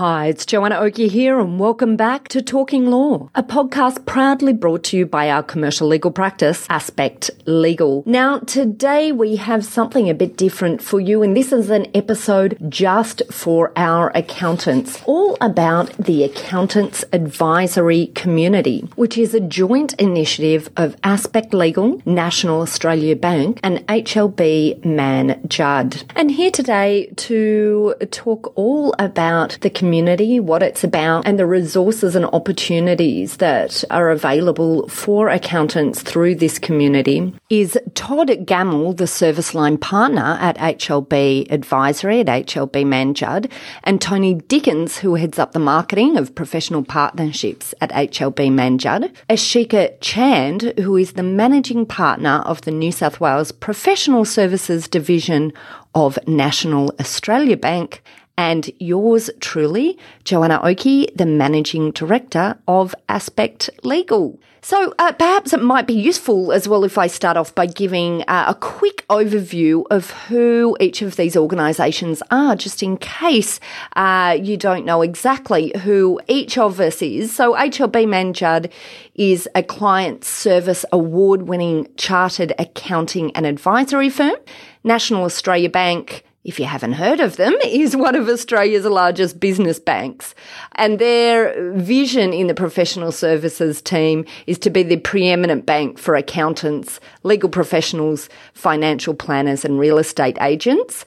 Hi, it's Joanna Oakey here, and welcome back to Talking Law, a podcast proudly brought to you by our commercial legal practice, Aspect Legal. Now, today we have something a bit different for you, and this is an episode just for our accountants, all about the Accountants Advisory Community, which is a joint initiative of Aspect Legal, National Australia Bank, and HLB Mann Judd. And here today to talk all about the community community, what it's about, and the resources and opportunities that are available for accountants through this community is Todd Gamble, the service line partner at HLB Advisory at HLB Mann Judd, and Tony Dickens, who heads up the marketing of professional partnerships at HLB Mann Judd, Ashika Chand, who is the managing partner of the New South Wales Professional Services Division of National Australia Bank, and yours truly, Joanna Oakey, the Managing Director of Aspect Legal. So uh, perhaps it might be useful as well if I start off by giving uh, a quick overview of who each of these organisations are, just in case uh, you don't know exactly who each of us is. So HLB Mann Judd is a client service award winning chartered accounting and advisory firm. National Australia Bank if you haven't heard of them, is one of Australia's largest business banks. And their vision in the professional services team is to be the preeminent bank for accountants, legal professionals, financial planners, and real estate agents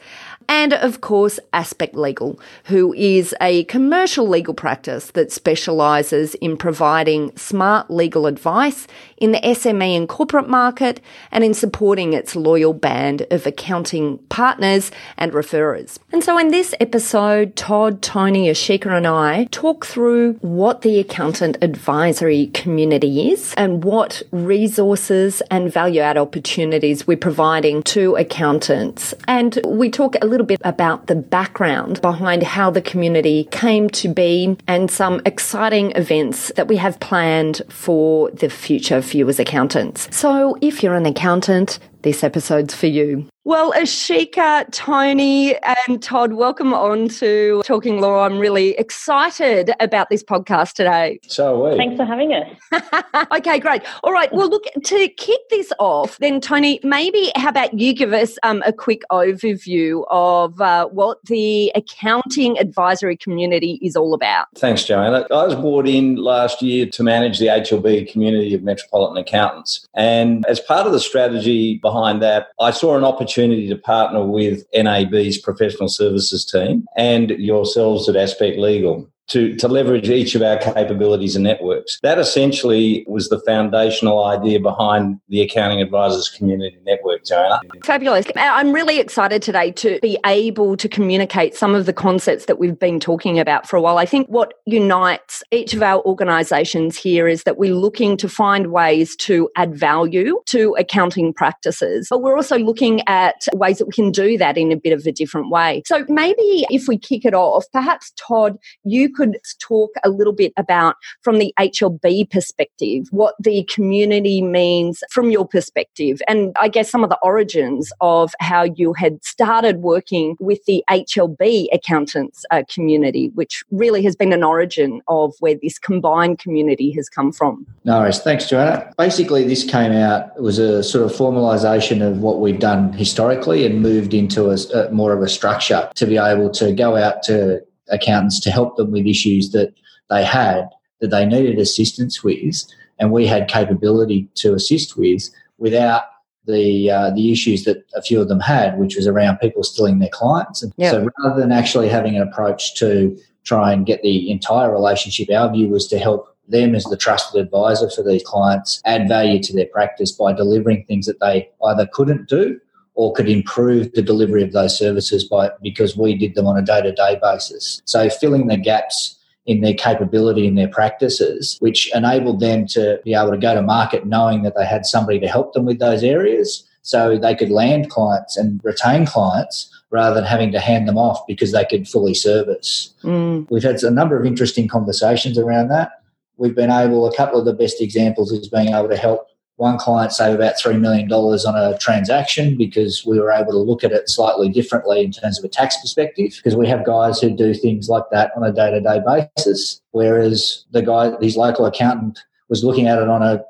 and of course Aspect Legal, who is a commercial legal practice that specialises in providing smart legal advice in the SME and corporate market and in supporting its loyal band of accounting partners and referrers. And so in this episode, Todd, Tony, Ashika and I talk through what the accountant advisory community is and what resources and value add opportunities we're providing to accountants. And we talk a little bit about the background behind how the community came to be and some exciting events that we have planned for the future for you as accountants. So if you're an accountant, this episode's for you. Well, Ashika, Tony, and Todd, welcome on to Talking Law. I'm really excited about this podcast today. So are we. Thanks for having us. okay, great. All right. Well, look, to kick this off, then, Tony, maybe how about you give us um, a quick overview of uh, what the accounting advisory community is all about? Thanks, Joanna. I was brought in last year to manage the HLB community of metropolitan accountants. And as part of the strategy behind that, I saw an opportunity opportunity to partner with NAB's professional services team and yourselves at Aspect Legal to, to leverage each of our capabilities and networks. That essentially was the foundational idea behind the Accounting Advisors Community Network, Joanna. Fabulous. I'm really excited today to be able to communicate some of the concepts that we've been talking about for a while. I think what unites each of our organisations here is that we're looking to find ways to add value to accounting practices, but we're also looking at ways that we can do that in a bit of a different way. So maybe if we kick it off, perhaps Todd, you could talk a little bit about, from the HLB perspective, what the community means from your perspective, and I guess some of the origins of how you had started working with the HLB accountants uh, community, which really has been an origin of where this combined community has come from. No worries. Thanks, Joanna. Basically, this came out, it was a sort of formalisation of what we've done historically and moved into a, a more of a structure to be able to go out to accountants to help them with issues that they had that they needed assistance with, and we had capability to assist with without the uh, the issues that a few of them had, which was around people stealing their clients. And yep. so rather than actually having an approach to try and get the entire relationship, our view was to help them as the trusted advisor for these clients add value to their practice by delivering things that they either couldn't do or could improve the delivery of those services by because we did them on a day-to-day basis. So filling the gaps in their capability in their practices, which enabled them to be able to go to market knowing that they had somebody to help them with those areas so they could land clients and retain clients rather than having to hand them off because they could fully service. Mm. We've had a number of interesting conversations around that. We've been able, a couple of the best examples is being able to help one client save about $3 million on a transaction because we were able to look at it slightly differently in terms of a tax perspective because we have guys who do things like that on a day-to-day basis whereas the guy his local accountant was looking at it on a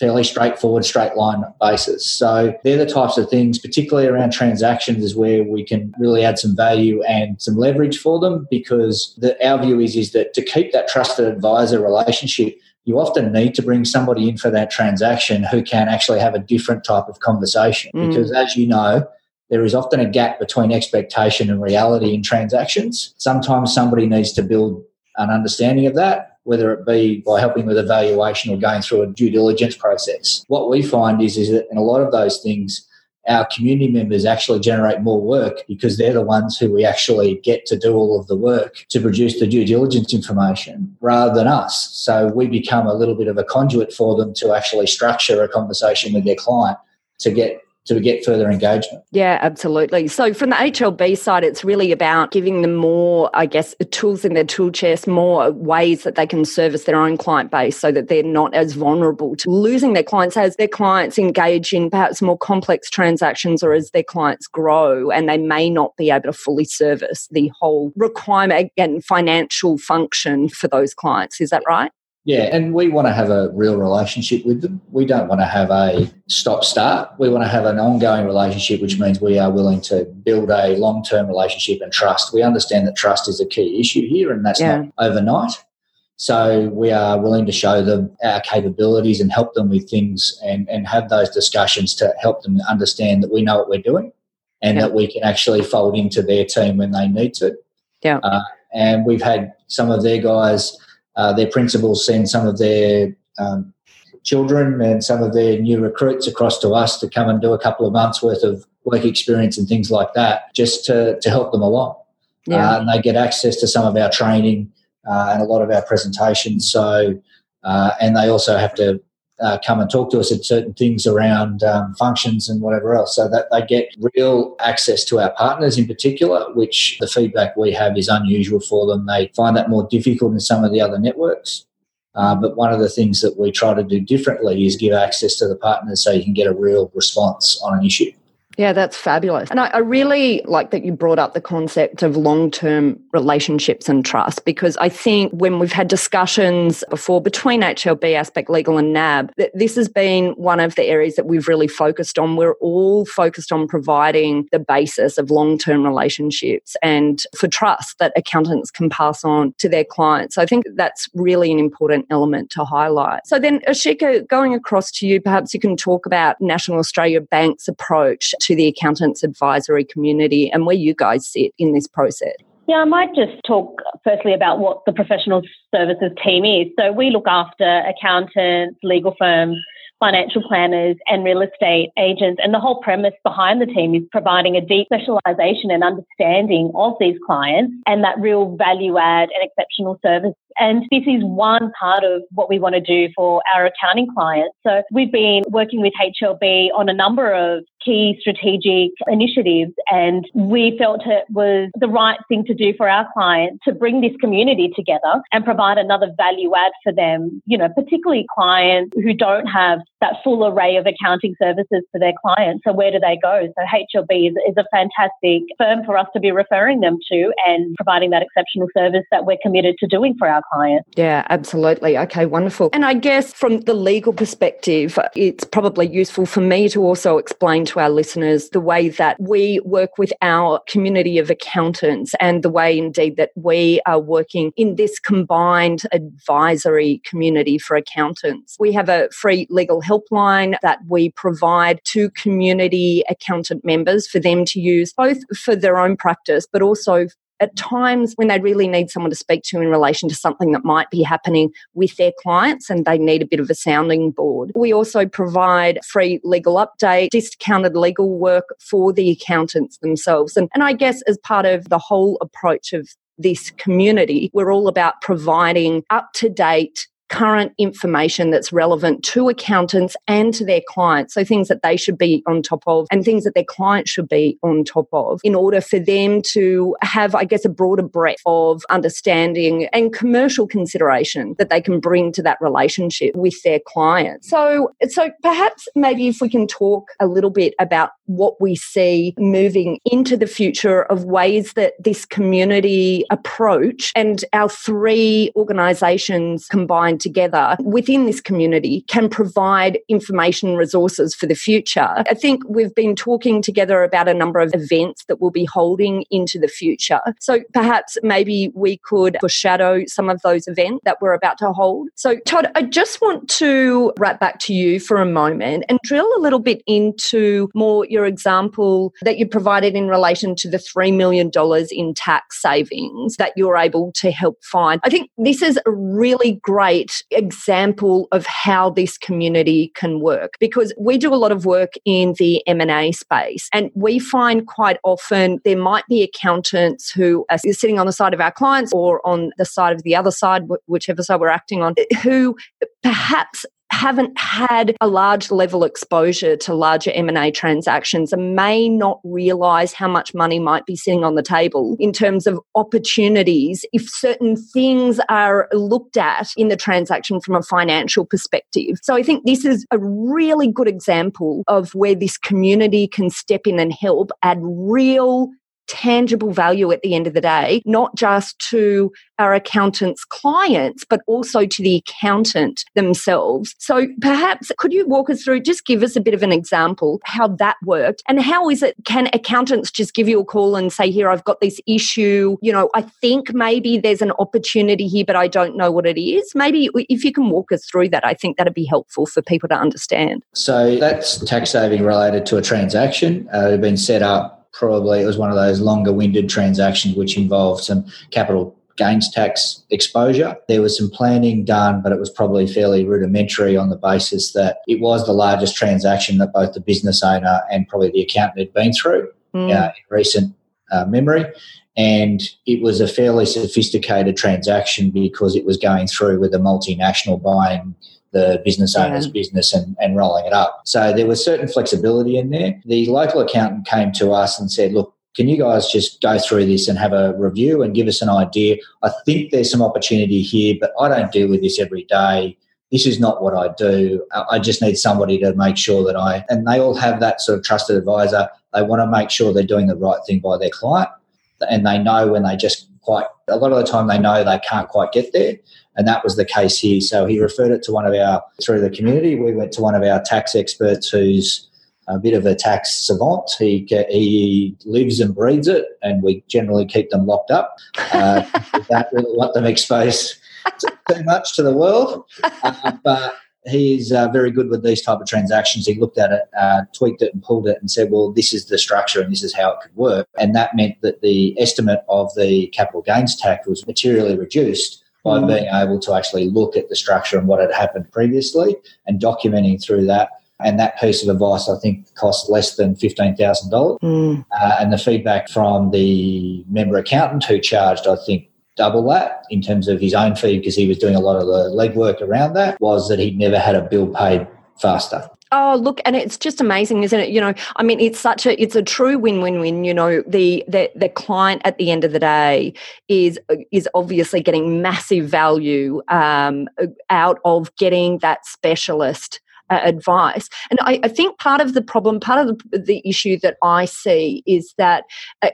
fairly straightforward straight line basis. So they're the types of things particularly around transactions is where we can really add some value and some leverage for them because the, our view is is that to keep that trusted advisor relationship you often need to bring somebody in for that transaction who can actually have a different type of conversation. Mm. Because as you know, there is often a gap between expectation and reality in transactions. Sometimes somebody needs to build an understanding of that, whether it be by helping with evaluation or going through a due diligence process. What we find is, is that in a lot of those things, our community members actually generate more work because they're the ones who we actually get to do all of the work to produce the due diligence information rather than us. So we become a little bit of a conduit for them to actually structure a conversation with their client to get to get further engagement. Yeah, absolutely. So from the HLB side, it's really about giving them more, I guess, tools in their tool chest, more ways that they can service their own client base so that they're not as vulnerable to losing their clients as their clients engage in perhaps more complex transactions or as their clients grow and they may not be able to fully service the whole requirement and financial function for those clients. Is that right? Yeah, and we want to have a real relationship with them. We don't want to have a stop start. We want to have an ongoing relationship, which means we are willing to build a long term relationship and trust. We understand that trust is a key issue here, and that's yeah. not overnight. So we are willing to show them our capabilities and help them with things and, and have those discussions to help them understand that we know what we're doing and yeah. that we can actually fold into their team when they need to. Yeah. Uh, and we've had some of their guys uh, their principals send some of their um, children and some of their new recruits across to us to come and do a couple of months worth of work experience and things like that just to, to help them along. Yeah. Uh, and they get access to some of our training uh, and a lot of our presentations. So, uh, and they also have to uh, come and talk to us at certain things around um, functions and whatever else, so that they get real access to our partners in particular, which the feedback we have is unusual for them. They find that more difficult in some of the other networks. Uh, but one of the things that we try to do differently is give access to the partners so you can get a real response on an issue. Yeah, that's fabulous. And I, I, really like that you brought up the concept of long term relationships and trust because I think when we've had discussions before between HLB, Aspect Legal, and NAB, that this has been one of the areas that we've really focused on. We're all focused on providing the basis of long term relationships and for trust that accountants can pass on to their clients. So I think that's really an important element to highlight. So then, Ashika, going across to you, perhaps you can talk about National Australia Bank's approach to to the accountants advisory community and where you guys sit in this process? Yeah, I might just talk firstly about what the professional services team is. So we look after accountants, legal firms, financial planners and real estate agents. And the whole premise behind the team is providing a deep specialization and understanding of these clients and that real value add and exceptional service and this is one part of what we want to do for our accounting clients. So we've been working with HLB on a number of key strategic initiatives and we felt it was the right thing to do for our clients to bring this community together and provide another value add for them, you know, particularly clients who don't have that full array of accounting services for their clients. So where do they go? So HLB is, is a fantastic firm for us to be referring them to and providing that exceptional service that we're committed to doing for our clients. Yeah, absolutely. Okay, wonderful. And I guess from the legal perspective, it's probably useful for me to also explain to our listeners the way that we work with our community of accountants and the way indeed that we are working in this combined advisory community for accountants. We have a free legal helpline that we provide to community accountant members for them to use both for their own practice but also at times when they really need someone to speak to in relation to something that might be happening with their clients and they need a bit of a sounding board. We also provide free legal update, discounted legal work for the accountants themselves. And, and I guess as part of the whole approach of this community, we're all about providing up to date current information that's relevant to accountants and to their clients. So things that they should be on top of and things that their clients should be on top of in order for them to have, I guess, a broader breadth of understanding and commercial consideration that they can bring to that relationship with their clients. So, so perhaps maybe if we can talk a little bit about what we see moving into the future of ways that this community approach and our three organizations combined together within this community can provide information resources for the future. I think we've been talking together about a number of events that we'll be holding into the future. So perhaps maybe we could foreshadow some of those events that we're about to hold. So, Todd, I just want to wrap back to you for a moment and drill a little bit into more your example that you provided in relation to the $3 million in tax savings that you're able to help find. I think this is a really great example of how this community can work because we do a lot of work in the M&A space and we find quite often there might be accountants who are sitting on the side of our clients or on the side of the other side whichever side we're acting on who perhaps haven't had a large level exposure to larger M&A transactions and may not realize how much money might be sitting on the table in terms of opportunities if certain things are looked at in the transaction from a financial perspective. So I think this is a really good example of where this community can step in and help add real tangible value at the end of the day, not just to our accountant's clients, but also to the accountant themselves. So perhaps could you walk us through, just give us a bit of an example how that worked and how is it, can accountants just give you a call and say, here, I've got this issue, you know, I think maybe there's an opportunity here, but I don't know what it is. Maybe if you can walk us through that, I think that'd be helpful for people to understand. So that's tax saving related to a transaction. Uh, been set up probably it was one of those longer winded transactions which involved some capital gains tax exposure. There was some planning done, but it was probably fairly rudimentary on the basis that it was the largest transaction that both the business owner and probably the accountant had been through mm. uh, in recent uh, memory. And it was a fairly sophisticated transaction because it was going through with a multinational buying the business owner's yeah. business and, and rolling it up. So there was certain flexibility in there. The local accountant came to us and said, look, can you guys just go through this and have a review and give us an idea? I think there's some opportunity here, but I don't deal with this every day. This is not what I do. I just need somebody to make sure that I, and they all have that sort of trusted advisor. They want to make sure they're doing the right thing by their client. And they know when they just quite, a lot of the time they know they can't quite get there. And that was the case here. So he referred it to one of our, through the community, we went to one of our tax experts who's a bit of a tax savant. He, he lives and breathes it, and we generally keep them locked up. Uh, don't really want them exposed too much to the world. Uh, but he's uh, very good with these type of transactions. He looked at it, uh, tweaked it, and pulled it, and said, "Well, this is the structure, and this is how it could work." And that meant that the estimate of the capital gains tax was materially reduced by mm. being able to actually look at the structure and what had happened previously and documenting through that. And that piece of advice, I think, cost less than $15,000. Mm. Uh, and the feedback from the member accountant who charged, I think, double that in terms of his own fee because he was doing a lot of the legwork around that was that he'd never had a bill paid faster. Oh, look, and it's just amazing, isn't it? You know, I mean, it's such a it's a true win-win-win. You know, the the the client at the end of the day is is obviously getting massive value um, out of getting that specialist uh, advice. And I, I, think part of the problem, part of the, the issue that I see is that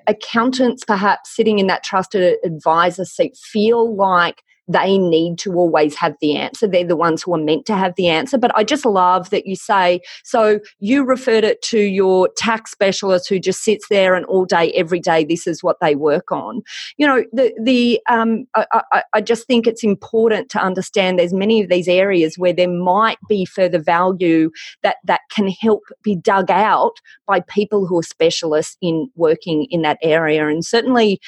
accountants, perhaps sitting in that trusted advisor seat, feel like they need to always have the answer. They're the ones who are meant to have the answer. But I just love that you say, so you referred it to your tax specialist who just sits there and all day, every day, this is what they work on. You know, the, the, um, I, I, I just think it's important to understand there's many of these areas where there might be further value that, that can help be dug out by people who are specialists in working in that area. And certainly,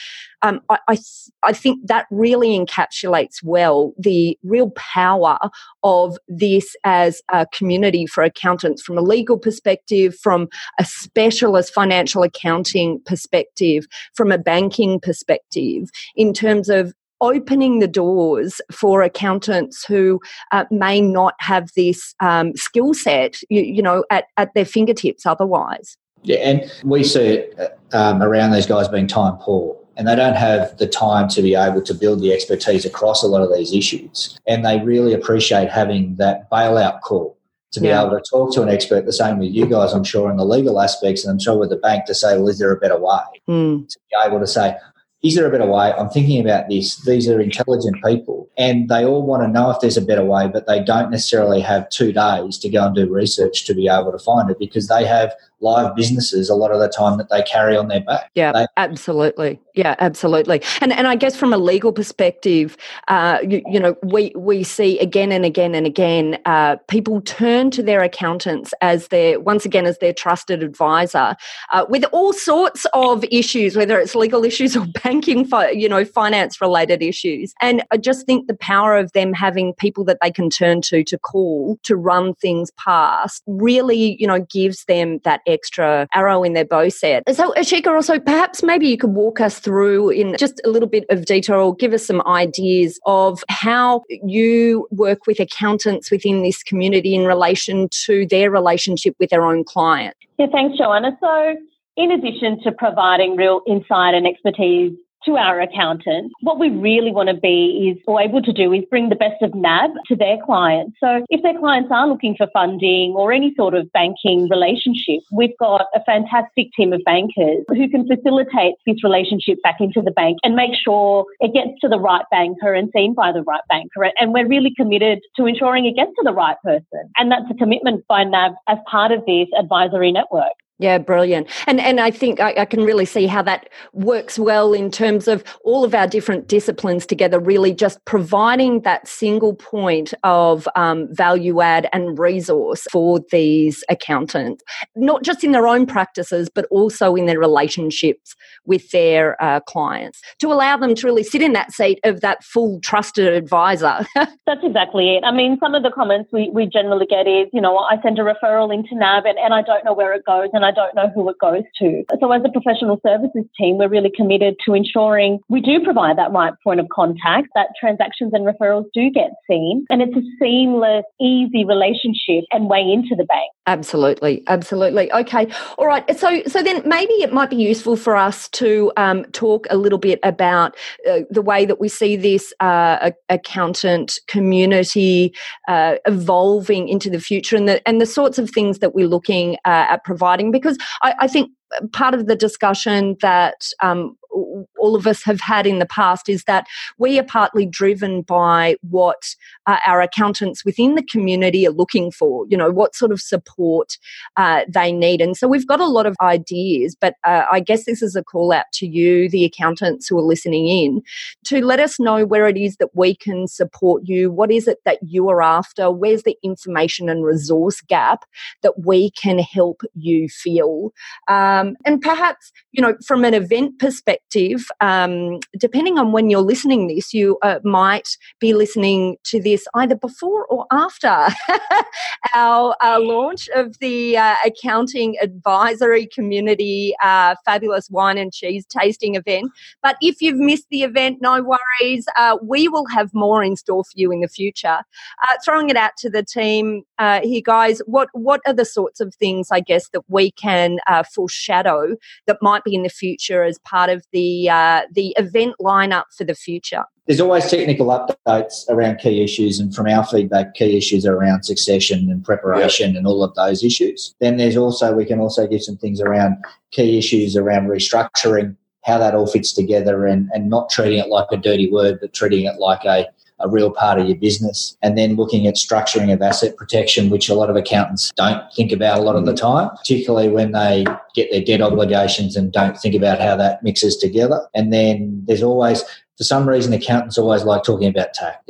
um, I, I, I think that really encapsulates well the real power of this as a community for accountants from a legal perspective, from a specialist financial accounting perspective, from a banking perspective, in terms of opening the doors for accountants who uh, may not have this um, skill set, you, you, know, at, at their fingertips otherwise. Yeah, and we see it uh, um, around these guys being time poor. And they don't have the time to be able to build the expertise across a lot of these issues. And they really appreciate having that bailout call to be yeah. able to talk to an expert, the same with you guys, I'm sure, in the legal aspects, and I'm sure with the bank to say, well, is there a better way? Mm. To be able to say, is there a better way? I'm thinking about this. These are intelligent people and they all want to know if there's a better way, but they don't necessarily have two days to go and do research to be able to find it because they have live businesses a lot of the time that they carry on their back. Yeah, they, absolutely. Yeah, absolutely. And and I guess from a legal perspective, uh, you, you, know, we we see again and again and again uh, people turn to their accountants as their once again as their trusted advisor uh, with all sorts of issues, whether it's legal issues or banking, fi- you know, finance related issues. And I just think the power of them having people that they can turn to to call to run things past really, you know, gives them that extra arrow in their bow set. So, Ashika, also perhaps maybe you could walk us through in just a little bit of detail, or give us some ideas of how you work with accountants within this community in relation to their relationship with their own client. Yeah, thanks, Joanna. So, in addition to providing real insight and expertise to our accountant. What we really want to be is, or able to do, is bring the best of NAB to their clients. So if their clients are looking for funding or any sort of banking relationship, we've got a fantastic team of bankers who can facilitate this relationship back into the bank and make sure it gets to the right banker and seen by the right banker. And we're really committed to ensuring it gets to the right person. And that's a commitment by NAB as part of this advisory network. Yeah, brilliant. And and I think I, I, can really see how that works well in terms of all of our different disciplines together, really just providing that single point of um, value add and resource for these accountants, not just in their own practices, but also in their relationships with their uh, clients, to allow them to really sit in that seat of that full trusted advisor. That's exactly it. I mean, some of the comments we, we generally get is, you know, I send a referral into NAB and, and I don't know where it goes. And I don't know who it goes to. So, as a professional services team, we're really committed to ensuring we do provide that right point of contact, that transactions and referrals do get seen, and it's a seamless, easy relationship and way into the bank. Absolutely, absolutely. Okay, all right. So, so then maybe it might be useful for us to um, talk a little bit about uh, the way that we see this uh, accountant community uh, evolving into the future, and the and the sorts of things that we're looking uh, at providing. Because I, I, think part of the discussion that um, all of us have had in the past is that we are partly driven by what uh, our accountants within the community are looking for, you know, what sort of support uh, they need. And so we've got a lot of ideas, but uh, I guess this is a call out to you, the accountants who are listening in, to let us know where it is that we can support you. What is it that you are after? Where's the information and resource gap that we can help you fill? Um, and perhaps, you know, from an event perspective, perspective, um, depending on when you're listening this, you uh, might be listening to this either before or after our, launch of the uh, accounting advisory community uh, fabulous wine and cheese tasting event. But if you've missed the event, no worries. Uh, we will have more in store for you in the future. Uh, throwing it out to the team uh, here, guys. What what are the sorts of things I guess that we can foreshadow that might be in the future as part of the uh, the event lineup for the future? There's always technical updates around key issues, and from our feedback, key issues are around succession and preparation yep. and all of those issues. Then there's also we can also give some things around key issues around restructuring, how that all fits together, and and not treating it like a dirty word, but treating it like a a real part of your business. And then looking at structuring of asset protection, which a lot of accountants don't think about a lot of the mm. time, particularly when they get their debt obligations and don't think about how that mixes together. And then there's always for some reason, accountants always like talking about tax.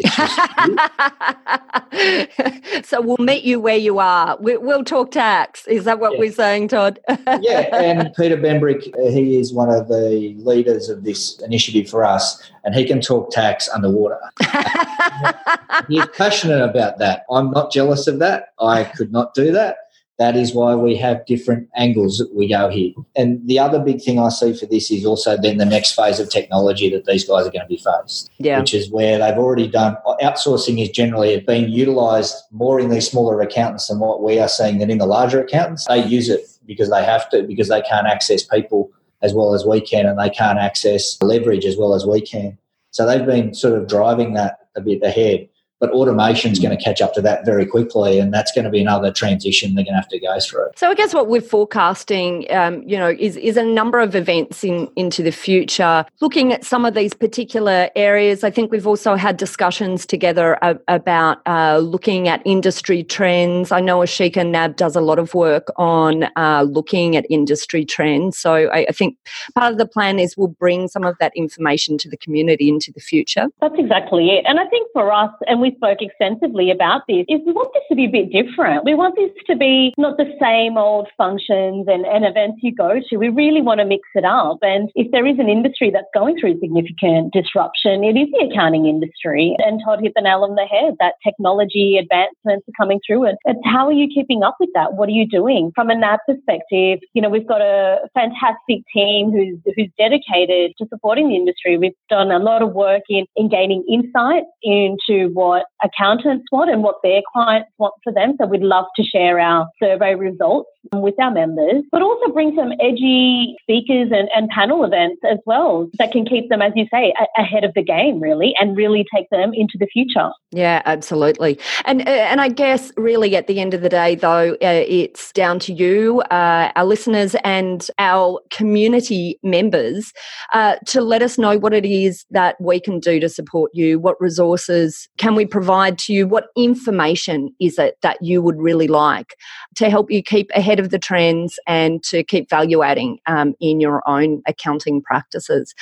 so we'll meet you where you are. We, will talk tax. Is that what yeah. we're saying, Todd? yeah, and Peter Benbrick, uh, he is one of the leaders of this initiative for us, and he can talk tax underwater. He's passionate about that. I'm not jealous of that. I could not do that. That is why we have different angles that we go here. And the other big thing I see for this is also then the next phase of technology that these guys are going to be faced. Yeah. Which is where they've already done outsourcing is generally being utilized more in these smaller accountants than what we are seeing than in the larger accountants. They use it because they have to, because they can't access people as well as we can and they can't access leverage as well as we can. So they've been sort of driving that a bit ahead but automation is going to catch up to that very quickly and that's going to be another transition they're going to have to go through. So i guess what we're forecasting um, you know is, is a number of events in into the future. Looking at some of these particular areas i think we've also had discussions together about uh, looking at industry trends. I know ashika nab does a lot of work on uh, looking at industry trends. So I, I think part of the plan is we'll bring some of that information to the community into the future. That's exactly it. And i think for us and we we spoke extensively about this, is we want this to be a bit different. We want this to be not the same old functions and, and events you go to. We really want to mix it up. And if there is an industry that's going through significant disruption, it is the accounting industry. And Todd hit the nail on the head that technology advancements are coming through. And it's how are you keeping up with that? What are you doing? From a NAB perspective, you know, we've got a fantastic team who's, who's dedicated to supporting the industry. We've done a lot of work in, in gaining insight into what what accountants want and what their clients want for them. So we'd love to share our survey results with our members, but also bring some edgy speakers and, and panel events as well that can keep them, as you say, a- ahead of the game, really, and really take them into the future. Yeah, absolutely. And uh, and I guess really at the end of the day, though, uh, it's down to you, uh, our listeners, and our community members uh, to let us know what it is that we can do to support you. What resources can we provide to you? What information is it that you would really like to help you keep ahead of the trends and to keep value adding um, in your own accounting practices.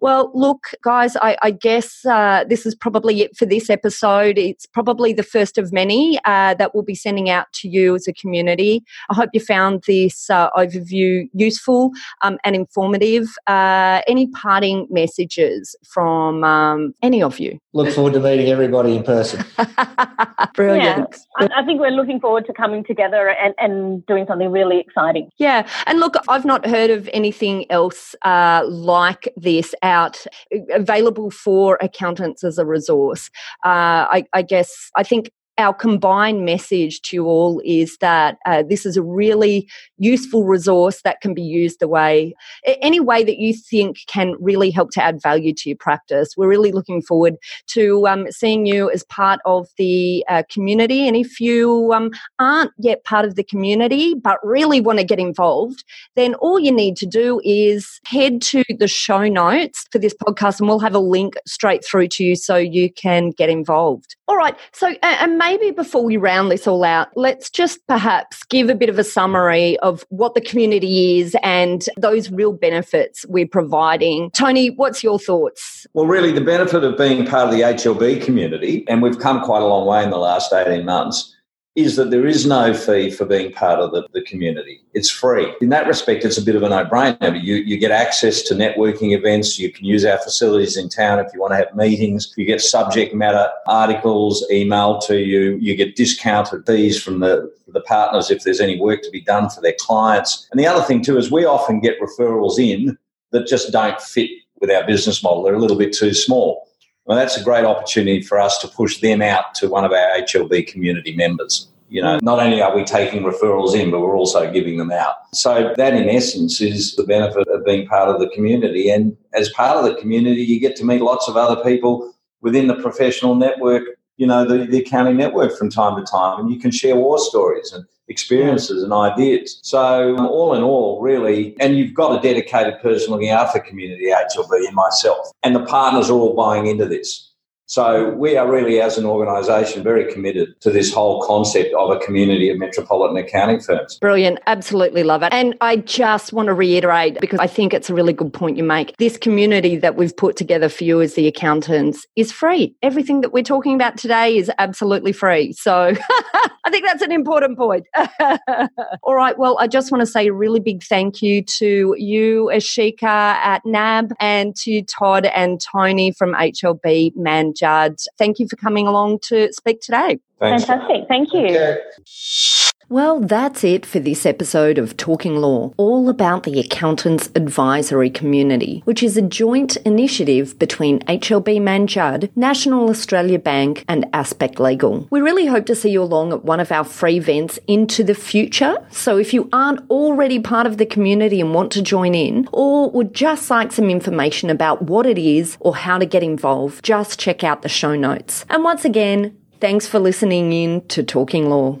Well, look, guys, I, I guess uh, this is probably it for this episode. It's probably the first of many uh, that we'll be sending out to you as a community. I hope you found this uh, overview useful um, and informative. Uh, any parting messages from um, any of you? Look forward to meeting everybody in person. Brilliant. Yeah, I think we're looking forward to coming together and, and doing something really exciting. Yeah. And look, I've not heard of anything else uh, like this out available for accountants as a resource. Uh, I, I guess I think our combined message to you all is that uh, this is a really useful resource that can be used the way any way that you think can really help to add value to your practice. We're really looking forward to um, seeing you as part of the uh, community. And if you um, aren't yet part of the community but really want to get involved, then all you need to do is head to the show notes for this podcast, and we'll have a link straight through to you so you can get involved. All right. So, and maybe before we round this all out, let's just perhaps give a bit of a summary of what the community is and those real benefits we're providing. Tony, what's your thoughts? Well, really, the benefit of being part of the HLB community, and we've come quite a long way in the last 18 months, is that there is no fee for being part of the, the community. It's free. In that respect, it's a bit of a no brainer. You, you get access to networking events. You can use our facilities in town if you want to have meetings. You get subject matter articles emailed to you. You get discounted fees from the, the partners if there's any work to be done for their clients. And the other thing, too, is we often get referrals in that just don't fit with our business model. They're a little bit too small. Well, that's a great opportunity for us to push them out to one of our HLB community members. You know, not only are we taking referrals in, but we're also giving them out. So that, in essence, is the benefit of being part of the community. And as part of the community, you get to meet lots of other people within the professional network, you know, the, the accounting network from time to time, and you can share war stories and experiences and ideas. So, um, all in all, really, and you've got a dedicated person looking after community HLB and myself, and the partners are all buying into this. So we are really, as an organisation, very committed to this whole concept of a community of metropolitan accounting firms. Brilliant. Absolutely love it. And I just want to reiterate because I think it's a really good point you make. This community that we've put together for you as the accountants is free. Everything that we're talking about today is absolutely free. So I think that's an important point. All right. Well, I just want to say a really big thank you to you, Ashika at NAB, and to Todd and Tony from HLB Mann Judd. Thank you for coming along to speak today. Thanks. Fantastic. Thank you. Okay. Well, that's it for this episode of Talking Law, all about the Accountants Advisory Community, which is a joint initiative between HLB Mann Judd, National Australia Bank, and Aspect Legal. We really hope to see you along at one of our free events into the future. So if you aren't already part of the community and want to join in, or would just like some information about what it is or how to get involved, just check out the show notes. And once again, thanks for listening in to Talking Law.